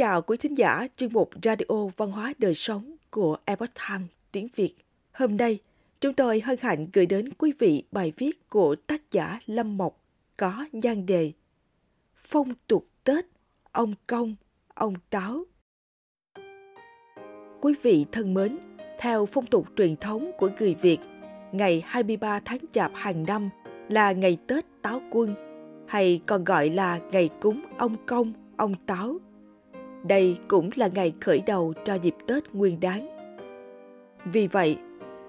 chào quý thính giả chuyên mục Radio Văn hóa Đời Sống của Epoch Times tiếng Việt. Hôm nay, chúng tôi hân hạnh gửi đến quý vị bài viết của tác giả Lâm Mộc có nhan đề Phong tục Tết, ông công, ông táo. Quý vị thân mến, theo phong tục truyền thống của người Việt, ngày 23 tháng Chạp hàng năm là ngày Tết Táo Quân, hay còn gọi là ngày cúng ông công, ông táo. Đây cũng là ngày khởi đầu cho dịp Tết Nguyên Đán. Vì vậy,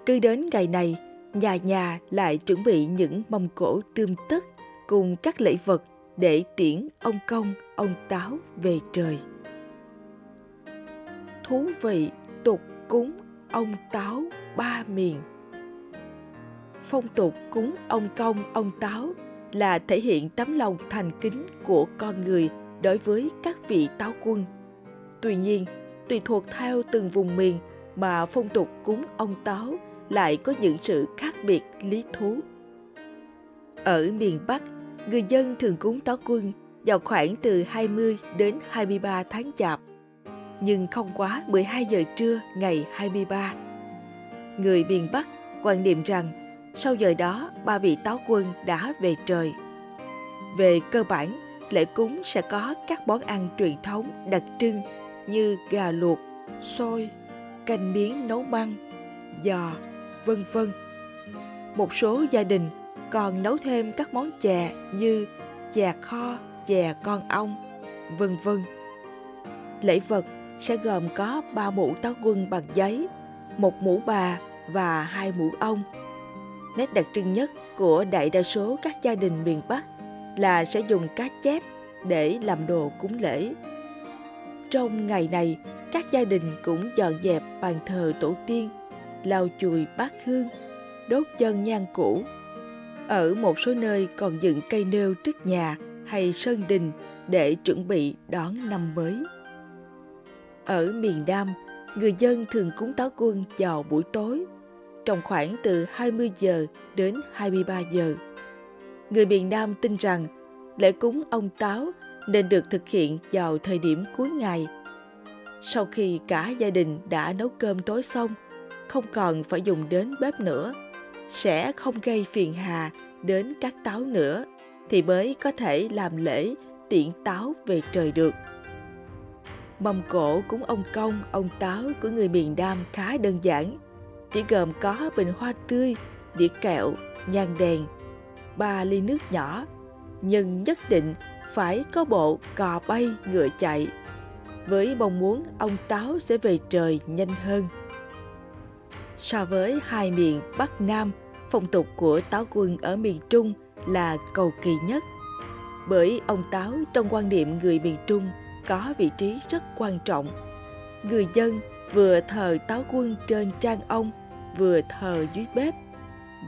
cứ đến ngày này, nhà nhà lại chuẩn bị những mâm cổ tươm tất cùng các lễ vật để tiễn ông công, ông táo về trời. Thú vị tục cúng ông táo ba miền phong tục cúng ông công ông táo là thể hiện tấm lòng thành kính của con người đối với các vị táo quân tuy nhiên tùy thuộc theo từng vùng miền mà phong tục cúng ông táo lại có những sự khác biệt lý thú ở miền Bắc, người dân thường cúng táo quân vào khoảng từ 20 đến 23 tháng chạp, nhưng không quá 12 giờ trưa ngày 23. Người miền Bắc quan niệm rằng sau giờ đó ba vị táo quân đã về trời. Về cơ bản, lễ cúng sẽ có các món ăn truyền thống đặc trưng như gà luộc, xôi, canh miếng nấu măng, giò, vân vân. Một số gia đình còn nấu thêm các món chè như chè kho, chè con ong, vân vân. Lễ vật sẽ gồm có ba mũ táo quân bằng giấy, một mũ bà và hai mũ ong. Nét đặc trưng nhất của đại đa số các gia đình miền Bắc là sẽ dùng cá chép để làm đồ cúng lễ. Trong ngày này, các gia đình cũng dọn dẹp bàn thờ tổ tiên, lau chùi bát hương, đốt chân nhang cũ ở một số nơi còn dựng cây nêu trước nhà hay sơn đình để chuẩn bị đón năm mới. Ở miền Nam, người dân thường cúng táo quân vào buổi tối, trong khoảng từ 20 giờ đến 23 giờ. Người miền Nam tin rằng lễ cúng ông táo nên được thực hiện vào thời điểm cuối ngày. Sau khi cả gia đình đã nấu cơm tối xong, không còn phải dùng đến bếp nữa sẽ không gây phiền hà đến các táo nữa thì mới có thể làm lễ tiễn táo về trời được. Mâm cổ cúng ông công, ông táo của người miền Nam khá đơn giản, chỉ gồm có bình hoa tươi, đĩa kẹo, nhang đèn, ba ly nước nhỏ, nhưng nhất định phải có bộ cò bay ngựa chạy, với mong muốn ông táo sẽ về trời nhanh hơn. So với hai miền Bắc Nam, phong tục của Táo quân ở miền Trung là cầu kỳ nhất. Bởi ông Táo trong quan niệm người miền Trung có vị trí rất quan trọng. Người dân vừa thờ Táo quân trên trang ông, vừa thờ dưới bếp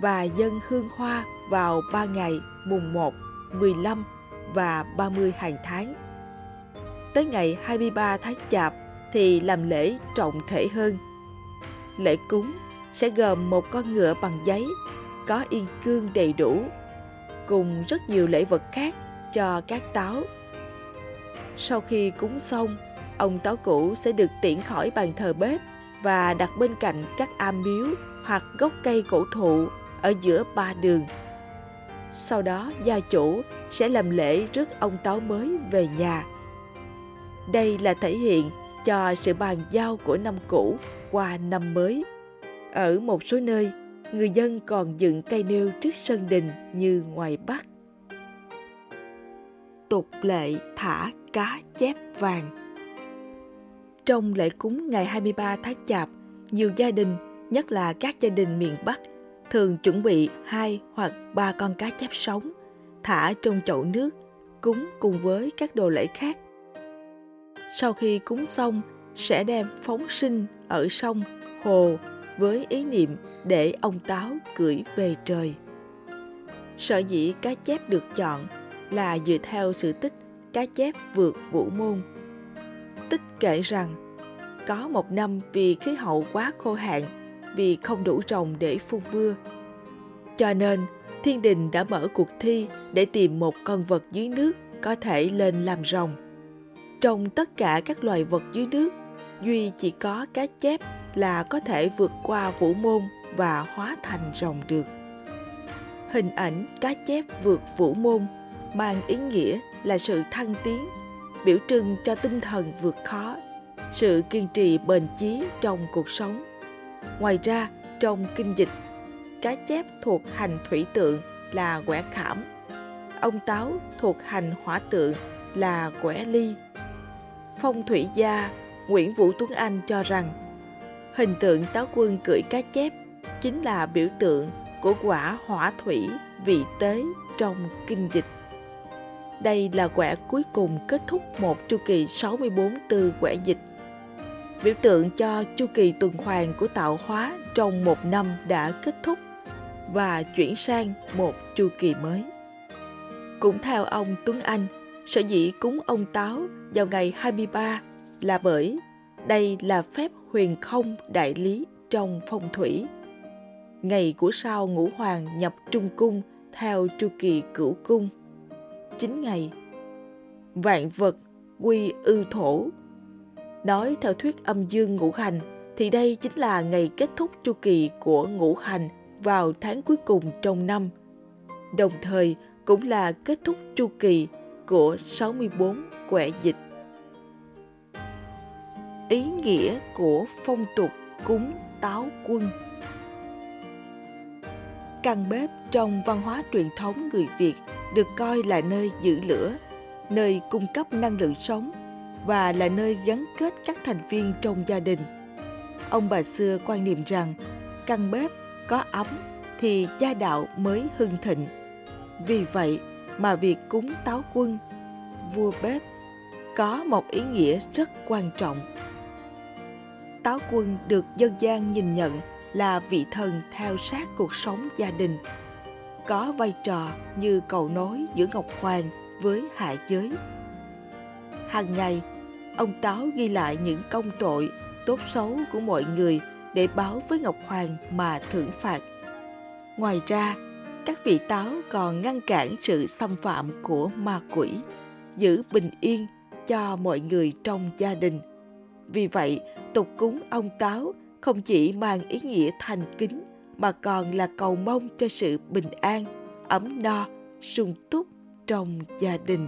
và dân hương hoa vào ba ngày mùng 1, 15 và 30 hàng tháng. Tới ngày 23 tháng Chạp thì làm lễ trọng thể hơn. Lễ cúng sẽ gồm một con ngựa bằng giấy, có yên cương đầy đủ, cùng rất nhiều lễ vật khác cho các táo. Sau khi cúng xong, ông táo cũ sẽ được tiễn khỏi bàn thờ bếp và đặt bên cạnh các am miếu hoặc gốc cây cổ thụ ở giữa ba đường. Sau đó gia chủ sẽ làm lễ rước ông táo mới về nhà. Đây là thể hiện cho sự bàn giao của năm cũ qua năm mới. Ở một số nơi, người dân còn dựng cây nêu trước sân đình như ngoài Bắc. Tục lệ thả cá chép vàng Trong lễ cúng ngày 23 tháng Chạp, nhiều gia đình, nhất là các gia đình miền Bắc, thường chuẩn bị hai hoặc ba con cá chép sống, thả trong chậu nước, cúng cùng với các đồ lễ khác. Sau khi cúng xong, sẽ đem phóng sinh ở sông, hồ với ý niệm để ông táo cưỡi về trời. Sở dĩ cá chép được chọn là dựa theo sự tích cá chép vượt vũ môn. Tích kể rằng, có một năm vì khí hậu quá khô hạn, vì không đủ rồng để phun mưa. Cho nên, thiên đình đã mở cuộc thi để tìm một con vật dưới nước có thể lên làm rồng. Trong tất cả các loài vật dưới nước, duy chỉ có cá chép là có thể vượt qua vũ môn và hóa thành rồng được. Hình ảnh cá chép vượt vũ môn mang ý nghĩa là sự thăng tiến, biểu trưng cho tinh thần vượt khó, sự kiên trì bền chí trong cuộc sống. Ngoài ra, trong kinh dịch, cá chép thuộc hành thủy tượng là quẻ khảm, ông táo thuộc hành hỏa tượng là quẻ ly. Phong thủy gia Nguyễn Vũ Tuấn Anh cho rằng hình tượng táo quân cưỡi cá chép chính là biểu tượng của quả hỏa thủy vị tế trong kinh dịch. Đây là quẻ cuối cùng kết thúc một chu kỳ 64 từ quẻ dịch. Biểu tượng cho chu kỳ tuần hoàn của tạo hóa trong một năm đã kết thúc và chuyển sang một chu kỳ mới. Cũng theo ông Tuấn Anh, sở dĩ cúng ông Táo vào ngày 23 là bởi đây là phép huyền không đại lý trong phong thủy. Ngày của sao ngũ hoàng nhập trung cung theo chu kỳ cửu cung. 9 ngày. Vạn vật quy ư thổ. Nói theo thuyết âm dương ngũ hành thì đây chính là ngày kết thúc chu kỳ của ngũ hành vào tháng cuối cùng trong năm. Đồng thời cũng là kết thúc chu kỳ của 64 quẻ dịch. Ý nghĩa của phong tục cúng táo quân Căn bếp trong văn hóa truyền thống người Việt được coi là nơi giữ lửa, nơi cung cấp năng lượng sống và là nơi gắn kết các thành viên trong gia đình. Ông bà xưa quan niệm rằng căn bếp có ấm thì gia đạo mới hưng thịnh. Vì vậy mà việc cúng táo quân, vua bếp có một ý nghĩa rất quan trọng. Táo quân được dân gian nhìn nhận là vị thần theo sát cuộc sống gia đình, có vai trò như cầu nối giữa Ngọc Hoàng với hạ giới. Hàng ngày, ông Táo ghi lại những công tội, tốt xấu của mọi người để báo với Ngọc Hoàng mà thưởng phạt. Ngoài ra, các vị Táo còn ngăn cản sự xâm phạm của ma quỷ, giữ bình yên cho mọi người trong gia đình. Vì vậy, tục cúng ông Táo không chỉ mang ý nghĩa thành kính mà còn là cầu mong cho sự bình an, ấm no, sung túc trong gia đình.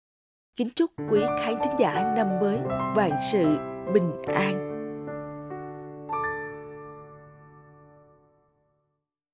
Kính chúc quý khán thính giả năm mới vạn sự bình an.